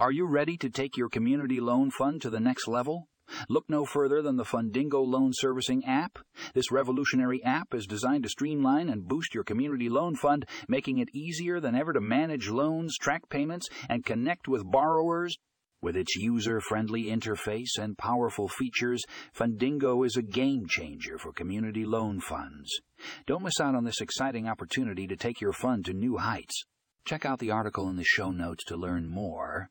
Are you ready to take your community loan fund to the next level? Look no further than the Fundingo Loan Servicing app. This revolutionary app is designed to streamline and boost your community loan fund, making it easier than ever to manage loans, track payments, and connect with borrowers. With its user friendly interface and powerful features, Fundingo is a game changer for community loan funds. Don't miss out on this exciting opportunity to take your fund to new heights. Check out the article in the show notes to learn more.